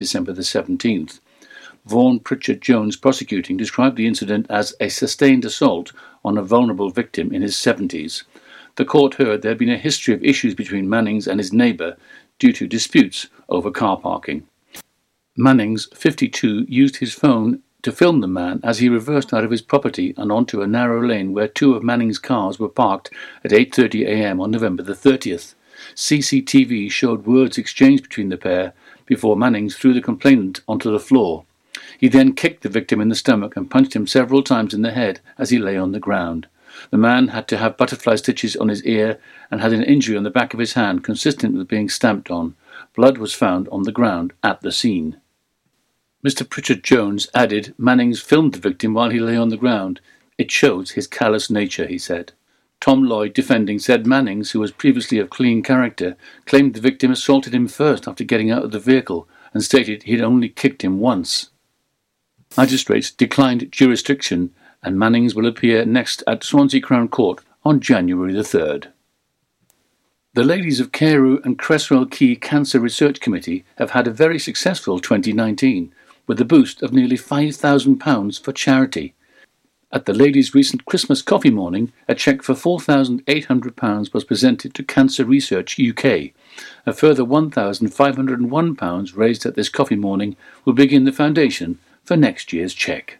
December the 17th. Vaughan Pritchard Jones, prosecuting, described the incident as a sustained assault on a vulnerable victim in his 70s. The court heard there had been a history of issues between Mannings and his neighbour due to disputes over car parking. Mannings, 52, used his phone to film the man as he reversed out of his property and onto a narrow lane where two of Manning's cars were parked at 8:30 a.m. on November the 30th. CCTV showed words exchanged between the pair before Mannings threw the complainant onto the floor. He then kicked the victim in the stomach and punched him several times in the head as he lay on the ground. The man had to have butterfly stitches on his ear and had an injury on the back of his hand consistent with being stamped on. Blood was found on the ground at the scene. Mr. Pritchard Jones added Mannings filmed the victim while he lay on the ground. It shows his callous nature, he said. Tom Lloyd, defending, said Mannings, who was previously of clean character, claimed the victim assaulted him first after getting out of the vehicle and stated he had only kicked him once. Magistrates declined jurisdiction and Mannings will appear next at Swansea Crown Court on January the 3rd. The ladies of Carew and Cresswell Quay Cancer Research Committee have had a very successful 2019 with a boost of nearly £5,000 for charity. At the ladies' recent Christmas coffee morning, a cheque for £4,800 was presented to Cancer Research UK. A further £1,501 raised at this coffee morning will begin the foundation for next year's cheque.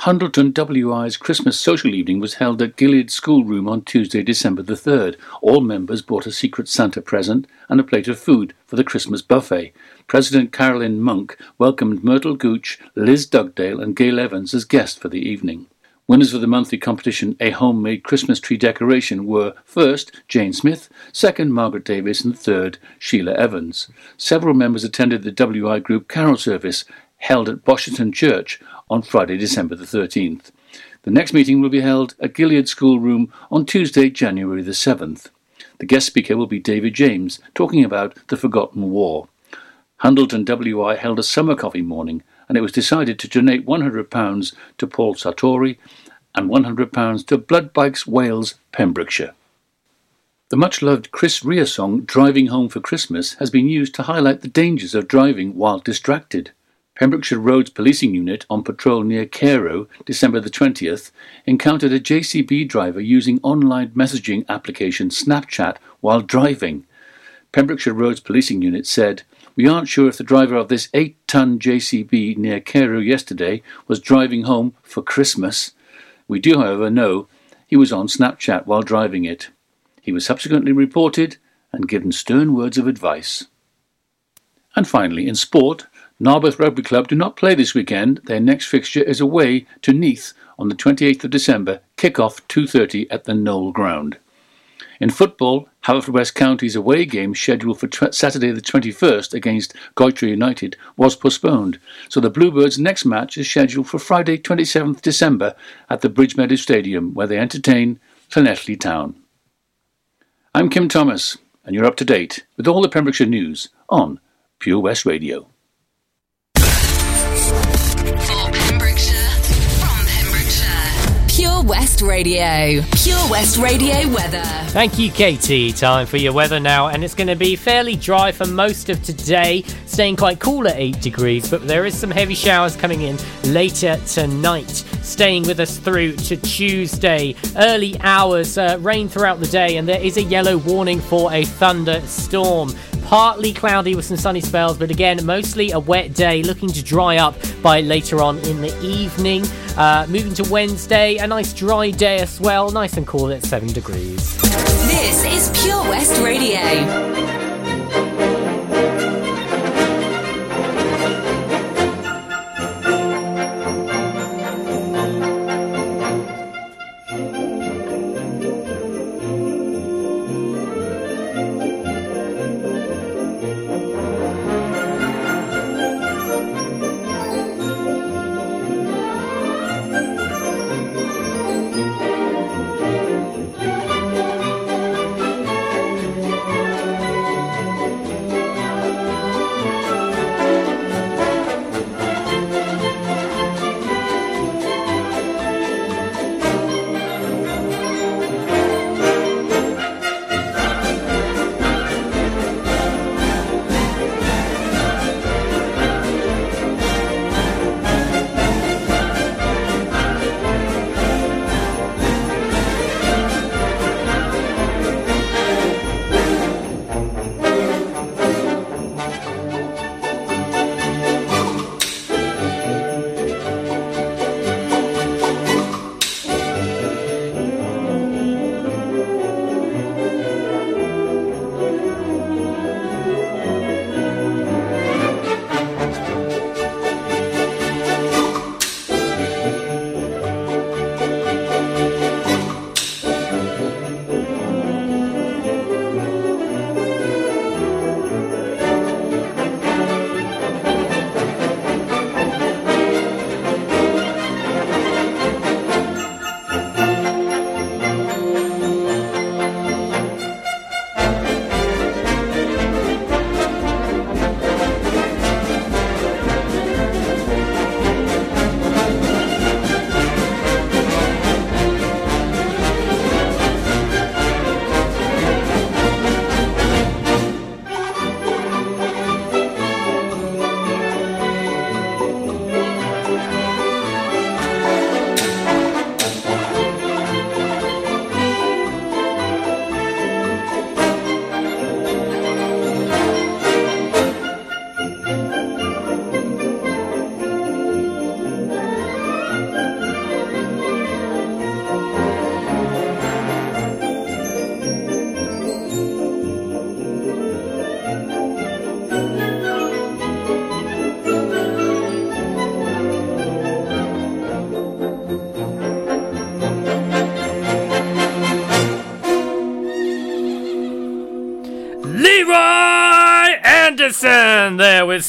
Hundleton WI's Christmas social evening was held at Gilead Schoolroom on Tuesday, December the 3rd. All members brought a Secret Santa present and a plate of food for the Christmas buffet. President Carolyn Monk welcomed Myrtle Gooch, Liz Dugdale, and Gail Evans as guests for the evening. Winners of the monthly competition, A Homemade Christmas Tree Decoration, were first Jane Smith, second Margaret Davis, and third Sheila Evans. Several members attended the WI Group carol service held at Bosherston Church on Friday, December the 13th. The next meeting will be held at Gilead Schoolroom on Tuesday, January the 7th. The guest speaker will be David James, talking about the Forgotten War. Hundleton WI held a summer coffee morning, and it was decided to donate £100 to Paul Sartori and £100 to Blood Bikes Wales, Pembrokeshire. The much loved Chris Rea song Driving Home for Christmas has been used to highlight the dangers of driving while distracted. Pembrokeshire Roads Policing Unit on patrol near Carew, December the 20th, encountered a JCB driver using online messaging application Snapchat while driving. Pembrokeshire Roads Policing Unit said, We aren't sure if the driver of this 8 ton JCB near Carew yesterday was driving home for Christmas. We do, however, know he was on Snapchat while driving it. He was subsequently reported and given stern words of advice. And finally, in sport, Narberth Rugby Club do not play this weekend. Their next fixture is away to Neath on the 28th of December, kick-off 2.30 at the Gnoll Ground. In football, Haverfordwest County's away game scheduled for t- Saturday the 21st against Goytre United was postponed, so the Bluebirds' next match is scheduled for Friday 27th December at the Bridgemeadow Stadium where they entertain Llanelli Town. I'm Kim Thomas, and you're up to date with all the Pembrokeshire news on Pure West Radio. West Radio. Pure West Radio weather. Thank you, Katie. Time for your weather now, and it's going to be fairly dry for most of today, staying quite cool at 8 degrees, but there is some heavy showers coming in later tonight, staying with us through to Tuesday. Early hours, uh, rain throughout the day, and there is a yellow warning for a thunderstorm partly cloudy with some sunny spells, but again, mostly a wet day, looking to dry up by later on in the evening. Uh, moving to Wednesday, a nice dry day as well, nice and cool at 7 degrees. This is Pure West Radio.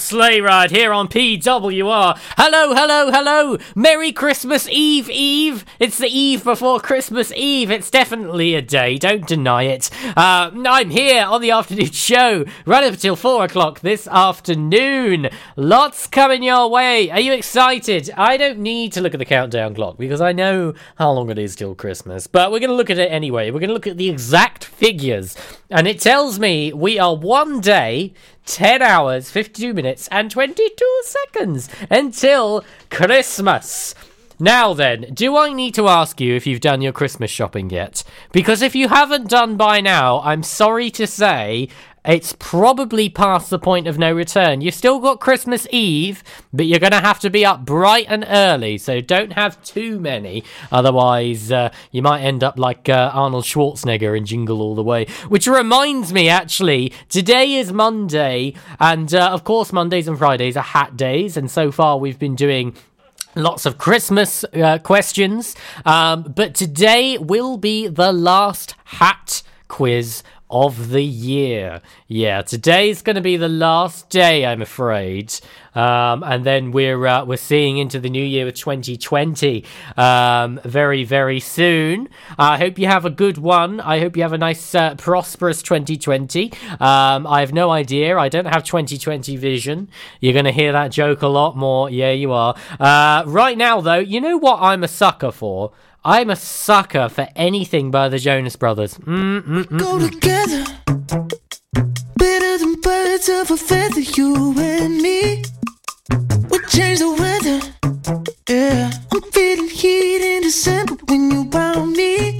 Sleigh Ride here on PWR. Hello, hello, hello. Merry Christmas Eve, Eve. It's the eve before Christmas Eve. It's definitely a day. Don't deny it. Uh, I'm here on the afternoon show right up until four o'clock this afternoon. Lots coming your way. Are you excited? I don't need to look at the countdown clock because I know how long it is till Christmas. But we're going to look at it anyway. We're going to look at the exact figures. And it tells me we are one day 10 hours, 52 minutes, and 22 seconds until Christmas. Now then, do I need to ask you if you've done your Christmas shopping yet? Because if you haven't done by now, I'm sorry to say it's probably past the point of no return. You've still got Christmas Eve, but you're going to have to be up bright and early, so don't have too many. Otherwise, uh, you might end up like uh, Arnold Schwarzenegger in Jingle All the Way. Which reminds me, actually, today is Monday, and uh, of course, Mondays and Fridays are hat days, and so far we've been doing lots of Christmas uh, questions. Um, but today will be the last hat quiz of the year. Yeah, today's going to be the last day, I'm afraid. Um, and then we're uh, we're seeing into the new year with 2020 um, very very soon. I hope you have a good one. I hope you have a nice uh, prosperous 2020. Um, I have no idea. I don't have 2020 vision. You're going to hear that joke a lot more. Yeah, you are. Uh, right now, though, you know what I'm a sucker for. I'm a sucker for anything by the Jonas Brothers. Mm-mm-mm. Go mm. together, better than birds of a feather, you and me. We change the weather, yeah. I'm feeling heat in December when you found me.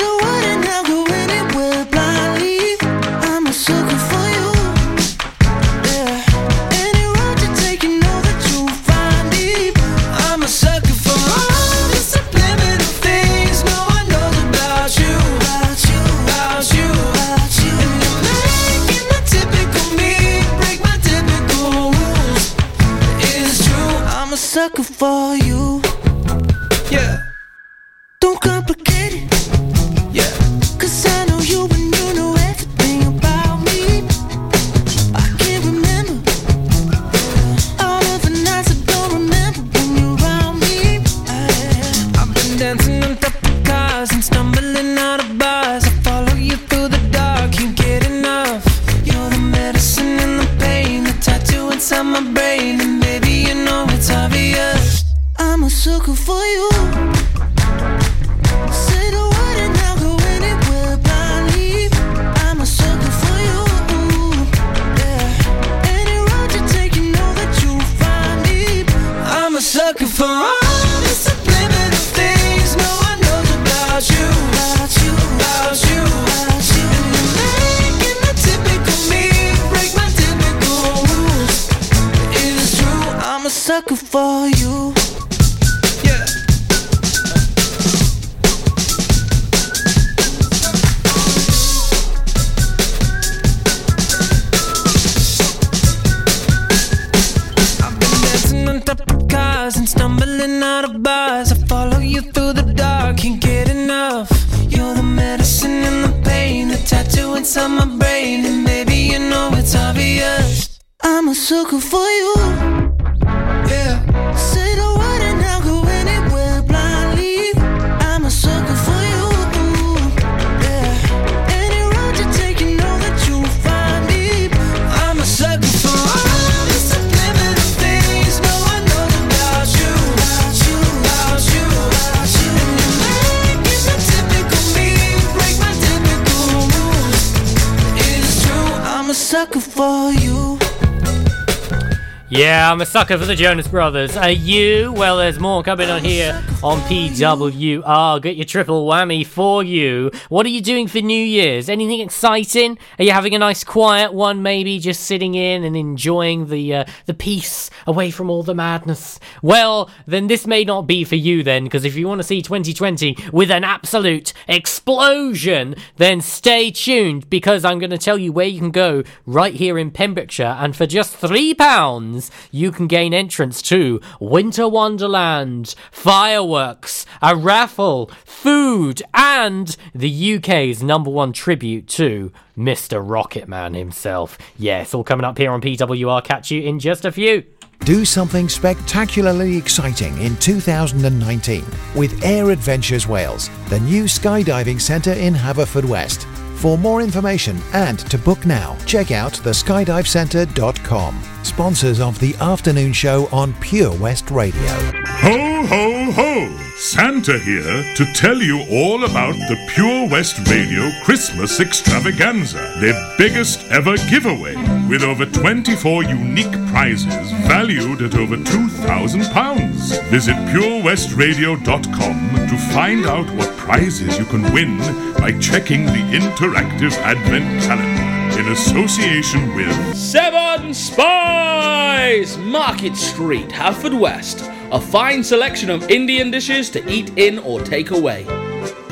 Yeah, I'm a sucker for the Jonas Brothers. Are you? Well, there's more coming on here on PWR. Get your triple whammy for you. What are you doing for New Year's? Anything exciting? Are you having a nice quiet one, maybe just sitting in and enjoying the uh, the peace away from all the madness? Well, then this may not be for you then, because if you want to see 2020 with an absolute explosion, then stay tuned because I'm going to tell you where you can go right here in Pembrokeshire, and for just three pounds you can gain entrance to Winter Wonderland, fireworks, a raffle, food, and the UK's number one tribute to Mr. Rocketman himself. Yes, all coming up here on PWR. Catch you in just a few. Do something spectacularly exciting in 2019 with Air Adventures Wales, the new skydiving centre in Haverfordwest. For more information and to book now, check out theskydivecentre.com. Sponsors of the afternoon show on Pure West Radio. Ho, ho, ho! Santa here to tell you all about the Pure West Radio Christmas Extravaganza, their biggest ever giveaway, with over 24 unique prizes valued at over £2,000. Visit purewestradio.com to find out what prizes you can win by checking the interactive advent calendar in association with Seven Spice! Market Street, Haverfordwest. A fine selection of Indian dishes to eat in or take away.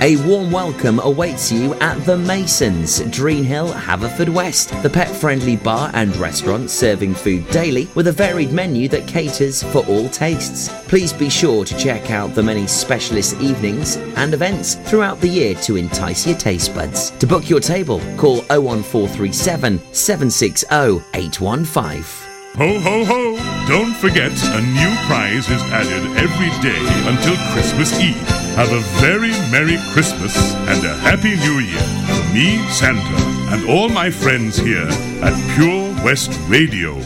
A warm welcome awaits you at The Masons, Dreenhill, Haverfordwest, the pet friendly bar and restaurant serving food daily with a varied menu that caters for all tastes. Please be sure to check out the many specialist evenings and events throughout the year to entice your taste buds. To book your table, call 01437 760 815. Ho ho ho! Don't forget, a new prize is added every day until Christmas Eve. Have a very Merry Christmas and a Happy New Year from me, Santa, and all my friends here at Pure West Radio.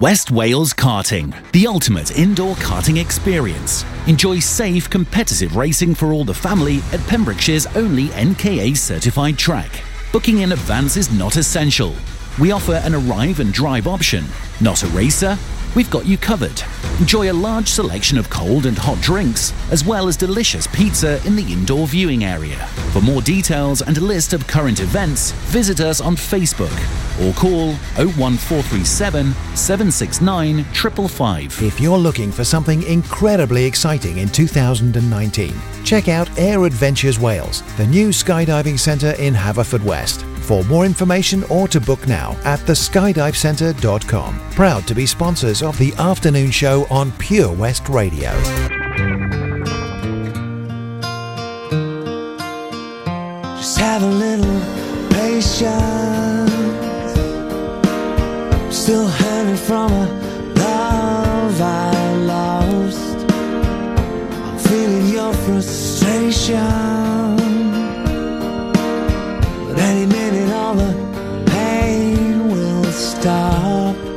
West Wales Karting, the ultimate indoor karting experience. Enjoy safe, competitive racing for all the family at Pembrokeshire's only NKA certified track. Booking in advance is not essential. We offer an arrive and drive option. Not a racer? We've got you covered. Enjoy a large selection of cold and hot drinks, as well as delicious pizza in the indoor viewing area. For more details and a list of current events, visit us on Facebook or call 01437 769 555. If you're looking for something incredibly exciting in 2019, check out Air Adventures Wales, the new skydiving centre in Haverfordwest. For more information or to book now at theskydivecentre.com. Proud to be sponsors of the afternoon show on Pure West Radio. Just have a little patience. Still hanging from a love I lost. I'm feeling your frustration. Any minute, all the pain will stop.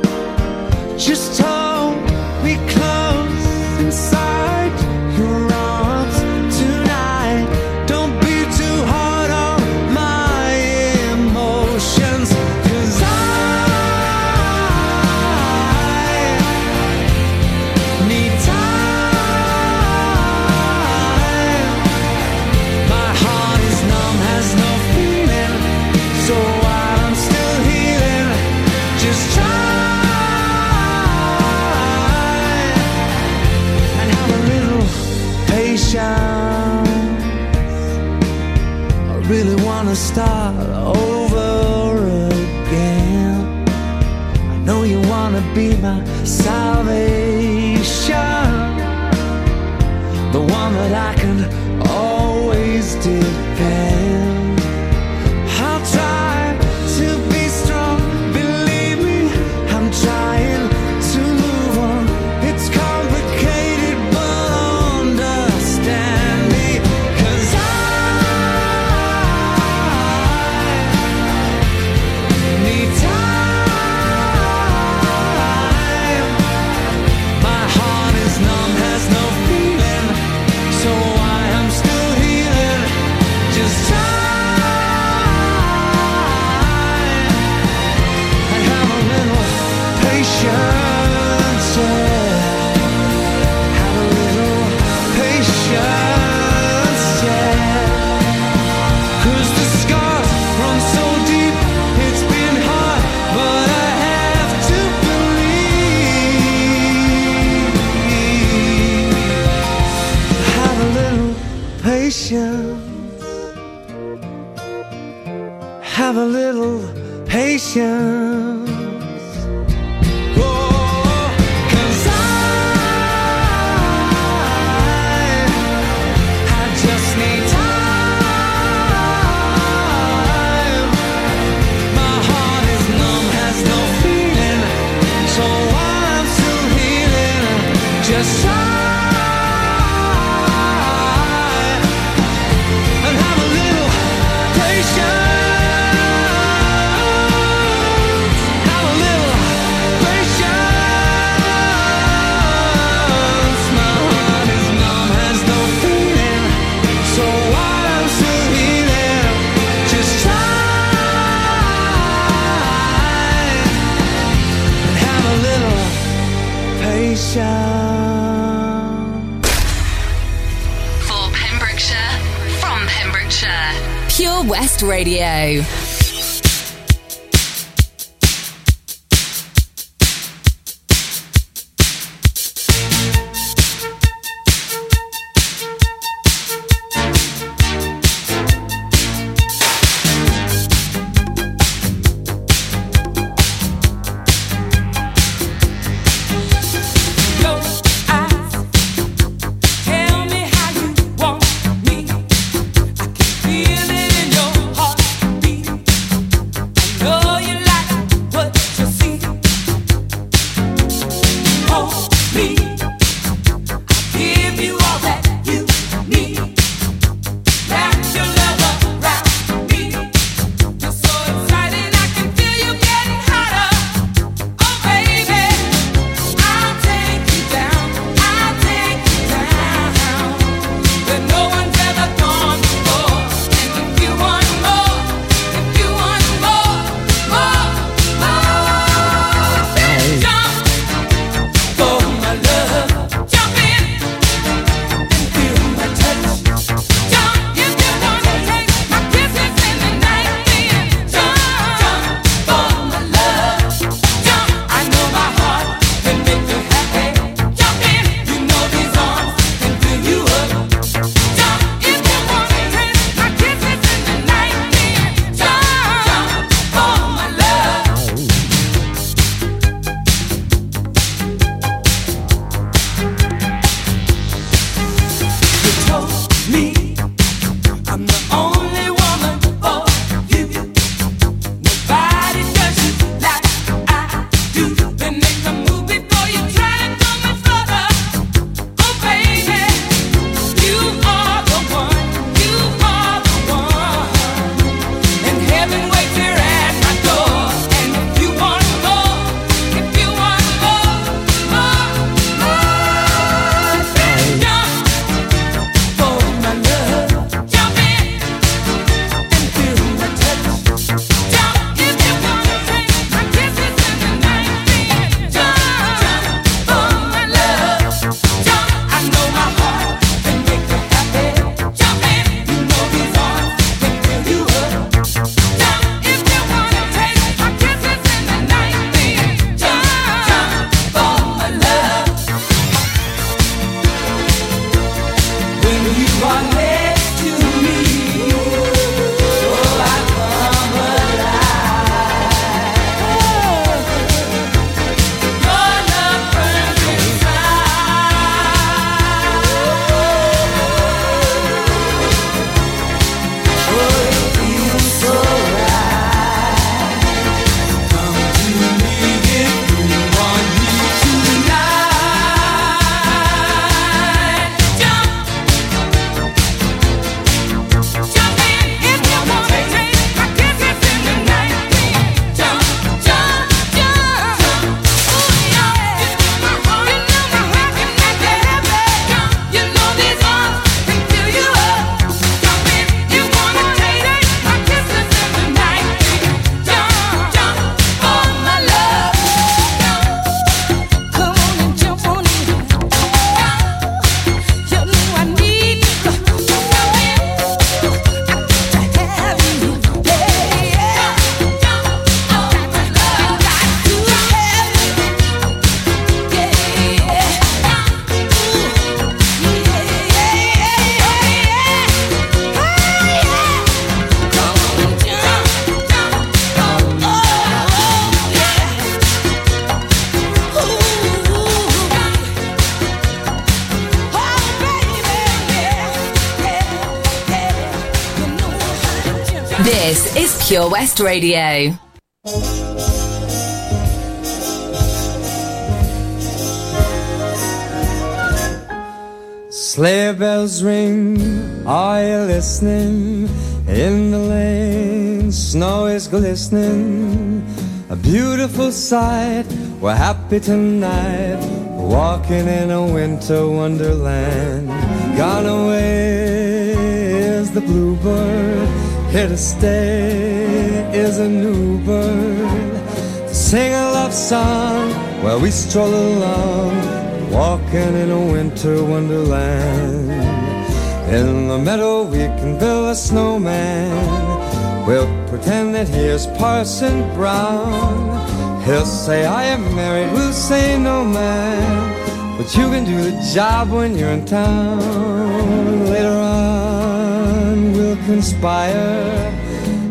patience. Have a little patience. Radio. West Radio. Sleigh bells ring, are you listening? In the lane, snow is glistening. A beautiful sight, we're happy tonight. Walking in a winter wonderland. Gone away is the bluebird, here to stay is a new bird. To sing a love song while we stroll along walking in a winter wonderland. In the meadow we can build a snowman. We'll pretend that here's Parson Brown. He'll say I am married, we'll say no man. But you can do the job when you're in town. Later on conspire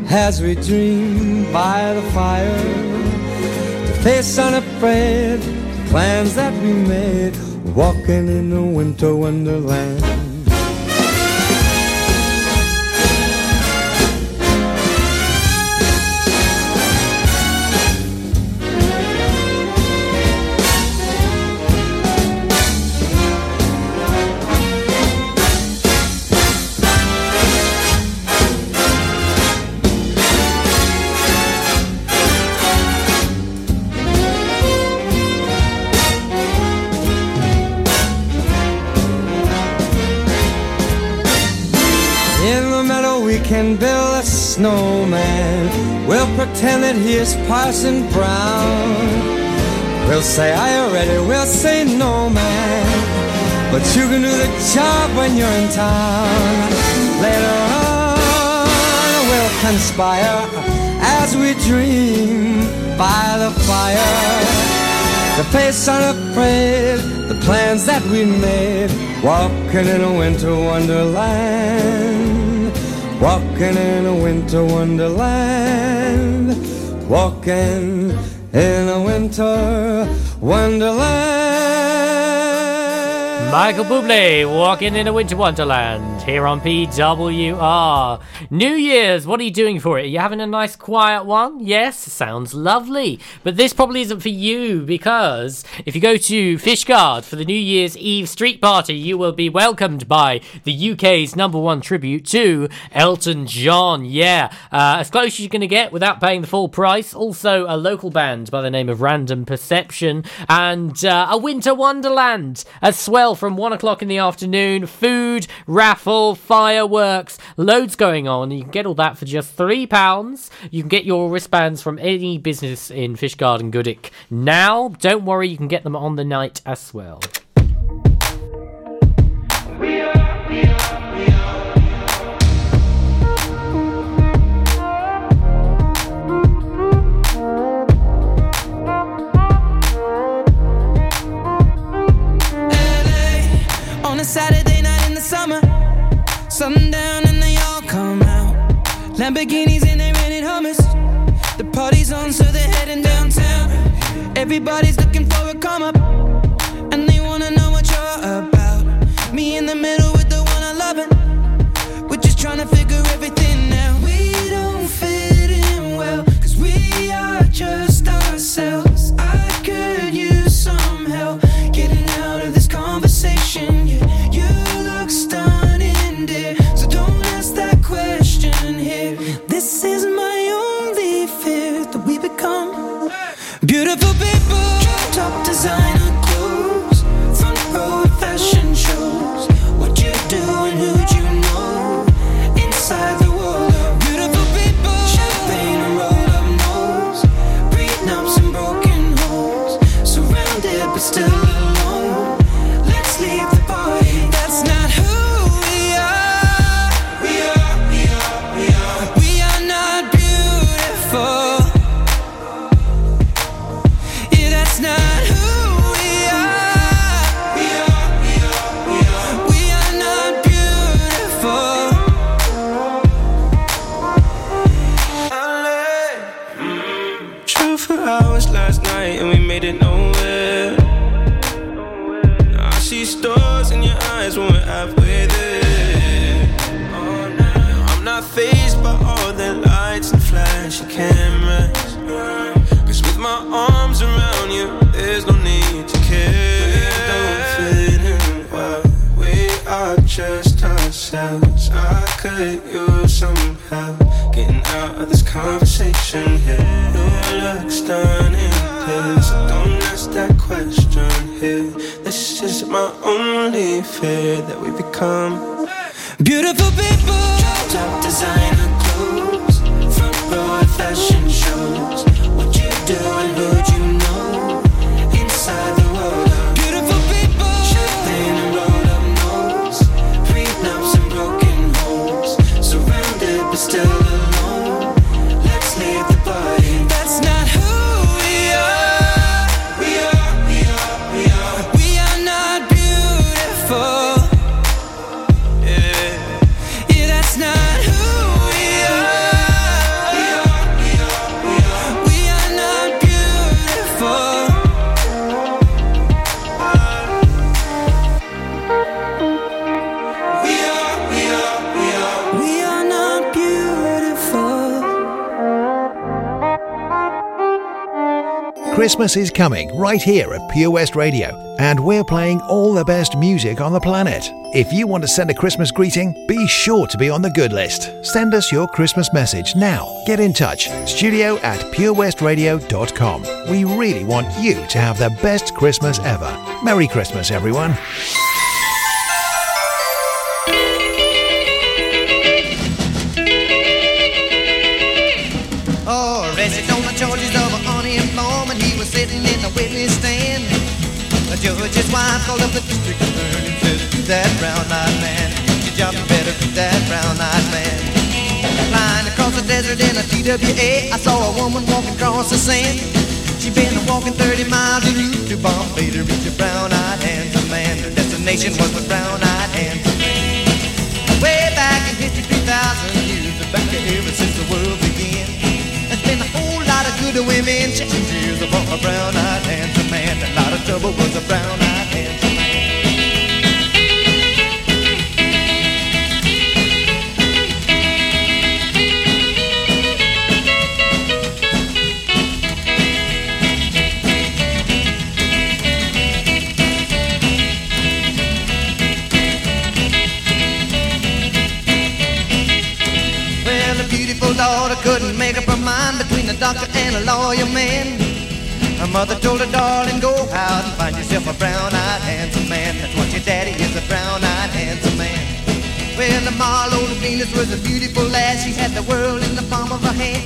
as we dream by the fire to face unafraid plans that we made, walking in the winter wonderland. Can build a snowman. We'll pretend that he is Parson Brown. We'll say, Are you ready? We'll say, No, man. But you can do the job when you're in town. Later on, we'll conspire as we dream by the fire. To face unafraid the plans that we made, walking in a winter wonderland. Walking in a winter wonderland. Walking in a winter wonderland. Michael Bublé walking in a winter wonderland here on PWR. New Year's, what are you doing for it? Are you having a nice quiet one? Yes, sounds lovely. But this probably isn't for you because if you go to Fishguard for the New Year's Eve street party, you will be welcomed by the UK's number one tribute to Elton John. Yeah, uh, as close as you're going to get without paying the full price. Also, a local band by the name of Random Perception and uh, a winter wonderland as swell from one o'clock in the afternoon. Food, raffle, fireworks, loads going on. You can get all that for just three pounds. You can get your wristbands from any business in Fishguard and Goodwick. Now, don't worry, you can get them on the night as well. Sundown and they all come out. Lamborghinis and they rented Hummers. The party's on, so they're heading downtown. Everybody's looking for a come up, and they wanna know what you're about. Me in the middle with the one I love, it. we're just trying to figure everything out. We don't fit in well, cause we are just ourselves. Top designer only fear that we become beautiful people. Christmas is coming right here at Pure West Radio, and we're playing all the best music on the planet. If you want to send a Christmas greeting, be sure to be on the good list. Send us your Christmas message now. Get in touch. Studio at purewestradio.com. We really want you to have the best Christmas ever. Merry Christmas, everyone. Judge's wife called up the district attorney and said, "Do that brown-eyed man. Your job better to that brown-eyed man." Flying across the desert in a TWA, I saw a woman walking across the sand. She'd been walking 30 miles en route to Bombay to reach a brown-eyed handsome man. Her destination was the brown-eyed handsome man. Way back in history, 3,000 years, back ever since the world began. Good women chasing tears upon a brown-eyed handsome man. A lot of trouble was a brown-eyed handsome doctor and a lawyer man. Her mother told her, darling, go out and find yourself a brown-eyed handsome man. That's what your daddy is, a brown-eyed handsome man. Well, the Marlowe Venus was a beautiful lass. She had the world in the palm of her hand.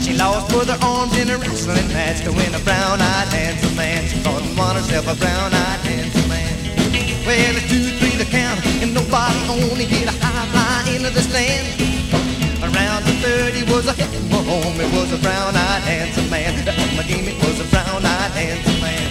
She lost both her arms in a wrestling match to win a brown-eyed handsome man. She thought and won herself a brown-eyed handsome man. Well, it's two, three to count, and nobody only hit a high fly into the stand. Around the third, he was a hit home. It was a brown-eyed handsome man. That my game. It was a brown-eyed handsome man.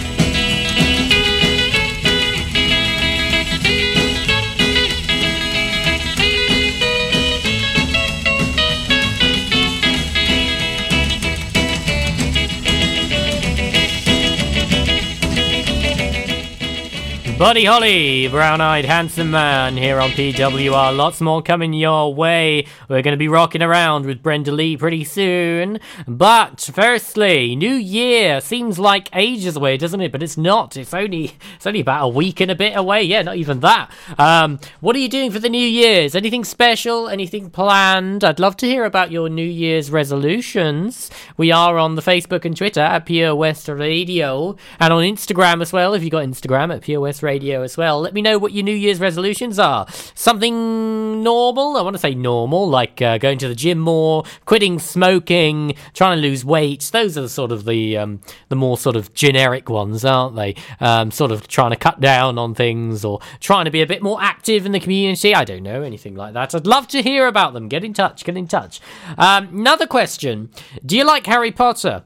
Buddy Holly, brown eyed handsome man here on PWR. Lots more coming your way. We're going to be rocking around with Brenda Lee pretty soon. But firstly, New Year seems like ages away, doesn't it? But it's not. It's only it's only about a week and a bit away. Yeah, not even that. Um, what are you doing for the New Year's? Anything special? Anything planned? I'd love to hear about your New Year's resolutions. We are on the Facebook and Twitter at Pure West Radio and on Instagram as well. If you got Instagram at Pure West Radio as well, let me know what your New Year's resolutions are. Something normal. I want to say normal, like uh, going to the gym more, quitting smoking, trying to lose weight. Those are the sort of the um, the more sort of generic ones, aren't they? Um, sort of trying to cut down on things or trying to be a bit more active in the community. I don't know anything like that. I'd love to hear about them. Get in touch. Get in touch. Um, another question: Do you like Harry Potter?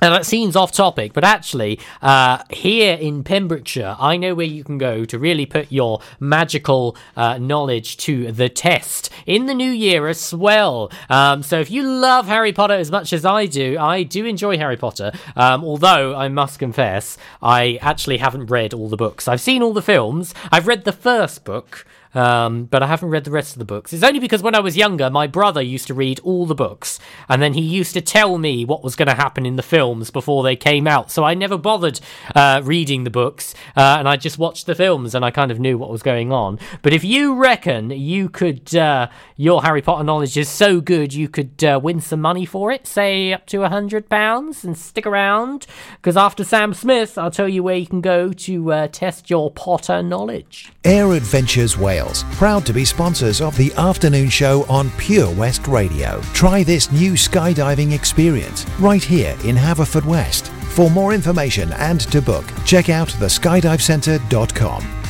And that seems off topic, but actually, uh, here in Pembrokeshire, I know where you can go to really put your magical uh, knowledge to the test in the new year as well. Um, so if you love Harry Potter as much as I do, I do enjoy Harry Potter. Um, although I must confess, I actually haven't read all the books. I've seen all the films. I've read the first book. Um, but I haven't read the rest of the books. It's only because when I was younger, my brother used to read all the books, and then he used to tell me what was going to happen in the films before they came out. So I never bothered uh, reading the books, uh, and I just watched the films, and I kind of knew what was going on. But if you reckon you could, uh, your Harry Potter knowledge is so good, you could uh, win some money for it, say up to a hundred pounds, and stick around, because after Sam Smith, I'll tell you where you can go to uh, test your Potter knowledge. Air Adventures Wales, proud to be sponsors of the afternoon show on Pure West Radio. Try this new skydiving experience right here in Haverfordwest. For more information and to book, check out theskydivecentre.com.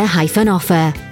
hyphen offer.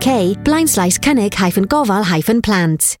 blaenslais cynnig-gofal-plant.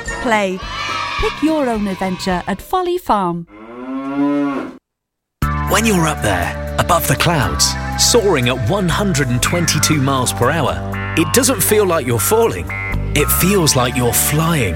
play. Pick your own adventure at Folly Farm. When you're up there, above the clouds, soaring at 122 miles per hour, it doesn't feel like you're falling. It feels like you're flying.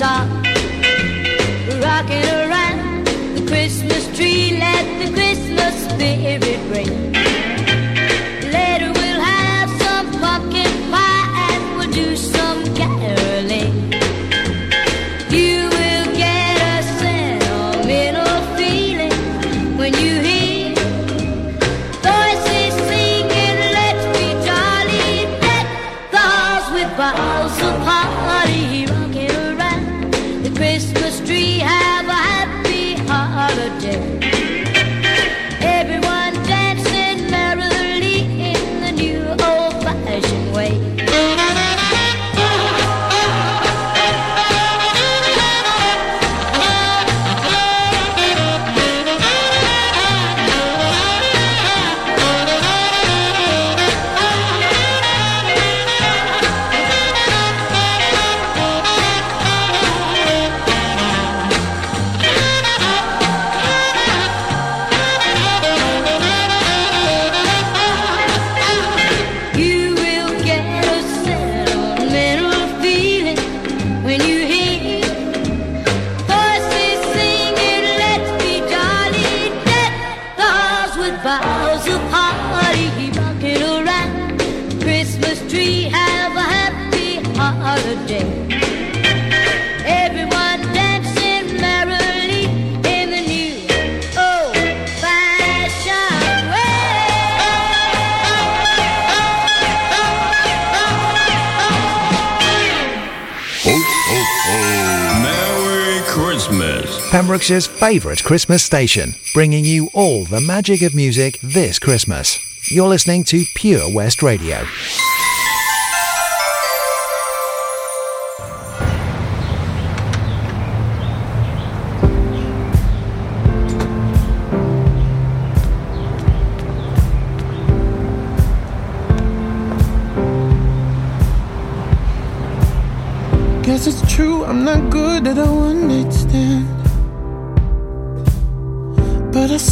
Stop. Rocking around the Christmas tree, let the Christmas spirit ring. Pembrokeshire's favourite Christmas station, bringing you all the magic of music this Christmas. You're listening to Pure West Radio. Guess it's true, I'm not good at a one night stand.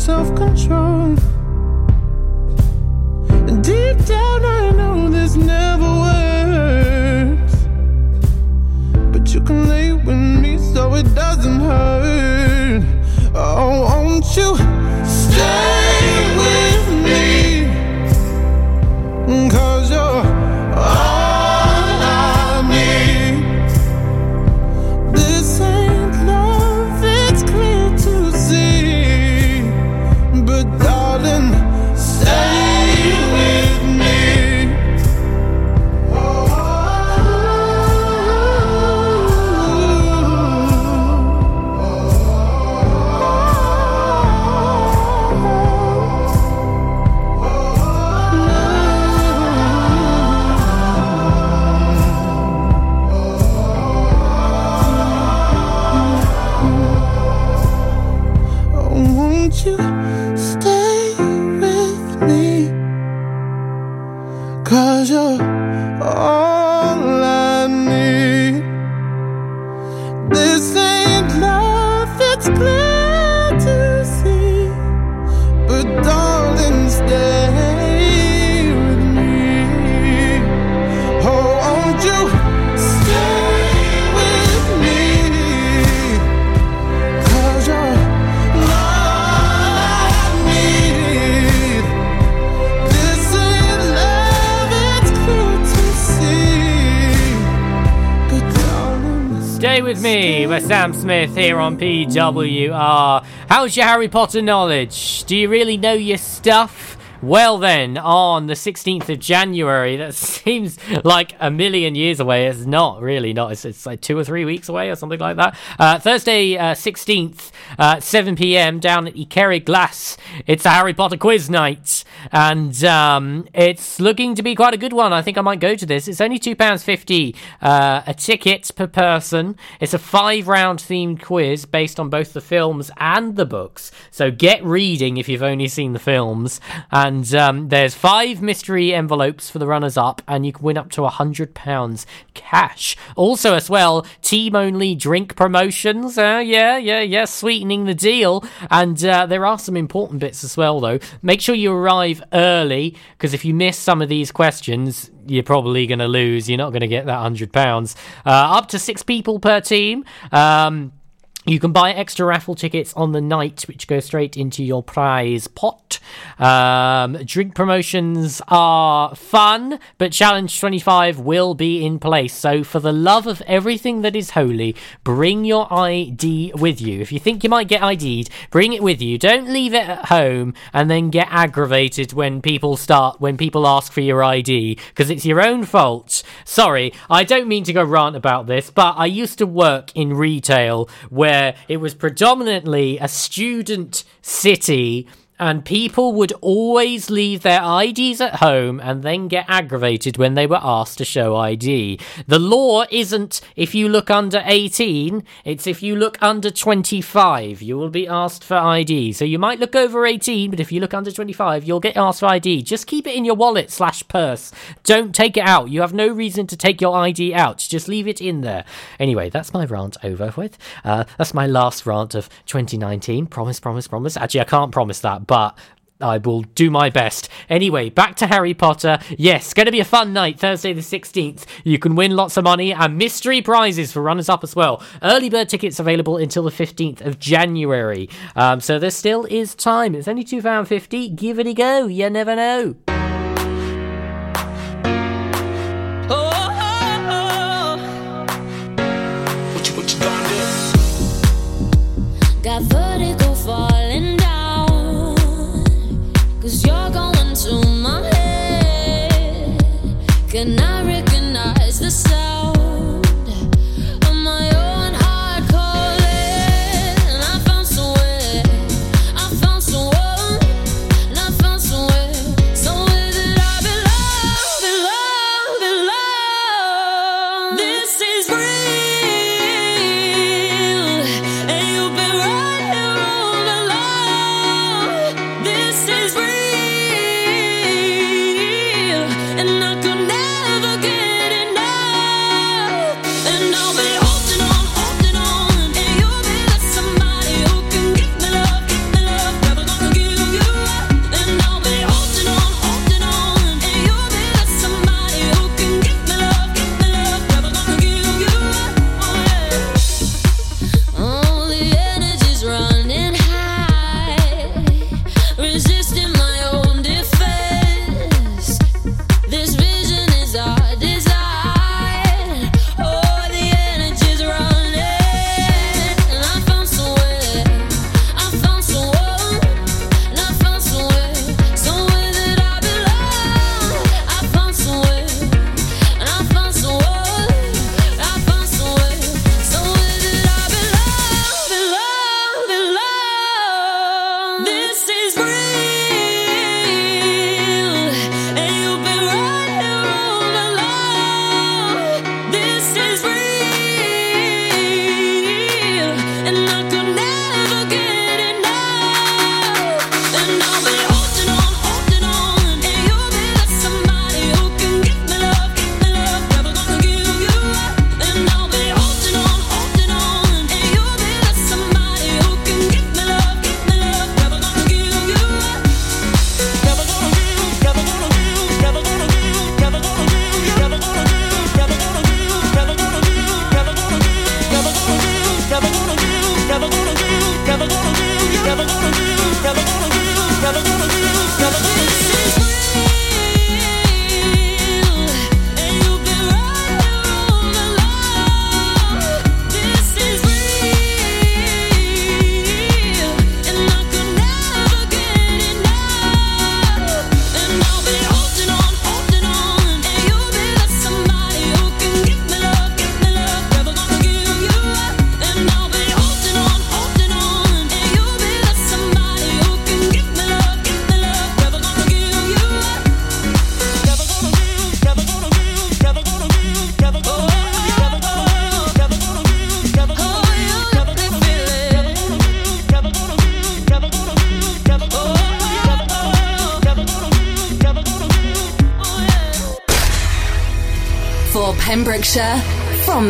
self control. Sam Smith here on PWR. How's your Harry Potter knowledge? Do you really know your stuff? Well, then, on the 16th of January, that seems like a million years away. It's not really not. It's, it's like two or three weeks away or something like that. Uh, Thursday, uh, 16th, uh, 7 p.m. down at Ikerry Glass. It's a Harry Potter quiz night, and um, it's looking to be quite a good one. I think I might go to this. It's only £2.50 uh, a ticket per person. It's a five round themed quiz based on both the films and the books. So get reading if you've only seen the films. And um, there's five mystery envelopes for the runners up, and you can win up to £100 cash. Also, as well, team only drink promotions. Uh, yeah, yeah, yeah, sweetening the deal. And uh, there are some important bits as well, though. Make sure you arrive early, because if you miss some of these questions, you're probably going to lose. You're not going to get that £100. Uh, up to six people per team. Um, you can buy extra raffle tickets on the night, which go straight into your prize pot. Um, drink promotions are fun, but Challenge 25 will be in place. So, for the love of everything that is holy, bring your ID with you. If you think you might get ID'd, bring it with you. Don't leave it at home and then get aggravated when people start, when people ask for your ID, because it's your own fault. Sorry, I don't mean to go rant about this, but I used to work in retail where it was predominantly a student city and people would always leave their IDs at home and then get aggravated when they were asked to show ID. The law isn't if you look under 18, it's if you look under 25, you will be asked for ID. So you might look over 18, but if you look under 25, you'll get asked for ID. Just keep it in your wallet slash purse. Don't take it out. You have no reason to take your ID out. Just leave it in there. Anyway, that's my rant over with. Uh, that's my last rant of 2019. Promise, promise, promise. Actually, I can't promise that but I will do my best. Anyway, back to Harry Potter. Yes, going to be a fun night, Thursday the 16th. You can win lots of money and mystery prizes for runners up as well. Early bird tickets available until the 15th of January. Um, so there still is time. It's only £2.50. Give it a go. You never know. Oh, oh, oh. Good night.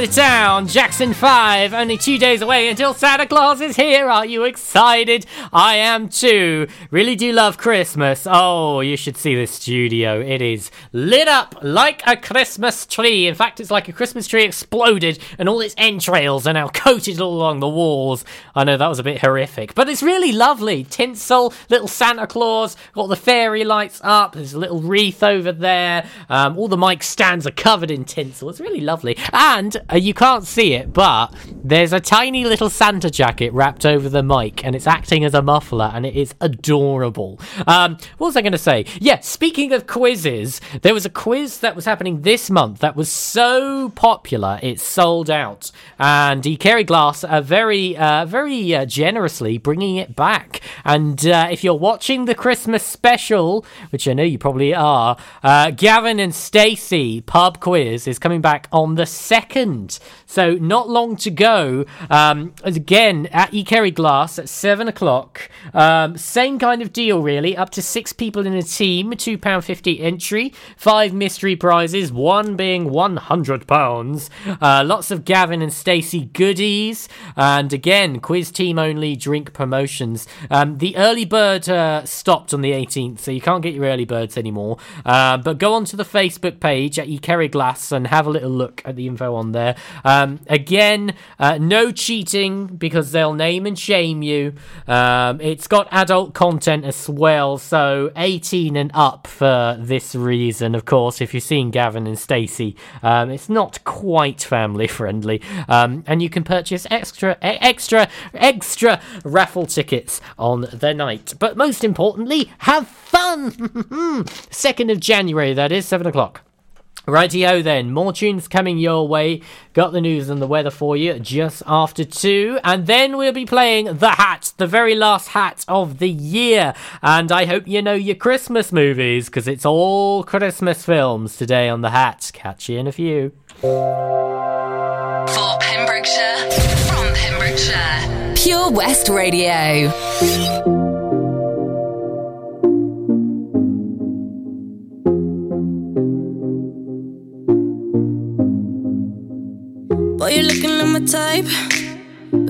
To town. Jackson 5, only two days away until Santa Claus is here. Are you excited? I am too. Really do love Christmas. Oh, you should see this studio. It is lit up like a Christmas tree. In fact, it's like a Christmas tree exploded and all its entrails are now coated all along the walls. I know that was a bit horrific, but it's really lovely. Tinsel, little Santa Claus, got the fairy lights up. There's a little wreath over there. Um, all the mic stands are covered in tinsel. It's really lovely. And uh, you can't see it, but there's a tiny little Santa jacket wrapped over the mic and it's acting as a muffler and it is adorable. Um, what was I going to say? Yeah, speaking of quizzes, there was a quiz that was happening this month that was so popular it sold out. And E. Kerry Glass are very, uh, very uh, generously bringing it back. And uh, if you're watching the Christmas special, which I know you probably are, uh, Gavin and Stacey pub quiz is coming back on the second. So not long to go. Um, again at E. Kerry Glass at seven o'clock. Um, same kind of deal, really. Up to six people in a team. Two pound fifty entry. Five mystery prizes. One being one hundred pounds. Uh, lots of Gavin and Stacey goodies. And again, quiz team only drink promotions. Um, the early bird uh, stopped on the 18th, so you can't get your early birds anymore. Uh, but go onto the Facebook page at E. Kerry Glass and have a little look at the info on there. Um, again, uh, no cheating because they'll name and shame you. Um, it's got adult content as well, so 18 and up for this reason. Of course, if you've seen Gavin and Stacey, um, it's not quite family friendly, um, and you can purchase extra, extra, extra raffle tickets on the night. But most importantly, have fun. Second of January, that is seven o'clock. Rightio then, more tunes coming your way. Got the news and the weather for you just after two. And then we'll be playing The Hat, the very last hat of the year. And I hope you know your Christmas movies, because it's all Christmas films today on The Hat. Catch you in a few. For Pembrokeshire, from Pembrokeshire, Pure West Radio.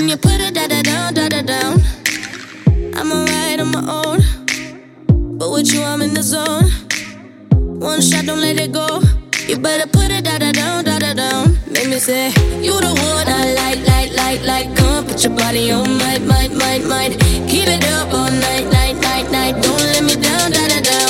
When you put it da da down, da da down. I'm alright on my own. But with you, I'm in the zone. One shot, don't let it go. You better put it da da down, da da down. Make me say, You the one I like, like, like, like. Come put your body on, might, might, might, might. Keep it up all night, night, night, night. Don't let me down, da da down.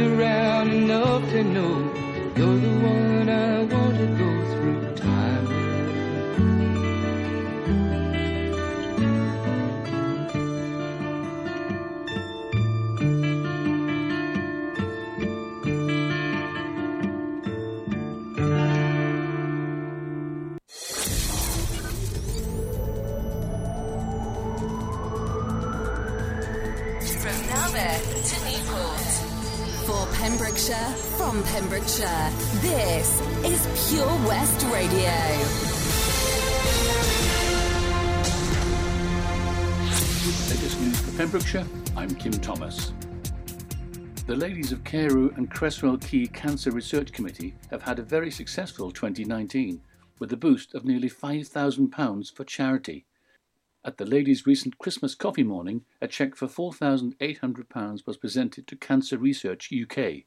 Around enough to know you're the one I want to go through Pure West Radio. Latest news for Pembrokeshire, I'm Kim Thomas. The ladies of Carew and Cresswell Quay Cancer Research Committee have had a very successful 2019 with a boost of nearly £5,000 for charity. At the ladies' recent Christmas coffee morning, a cheque for £4,800 was presented to Cancer Research UK,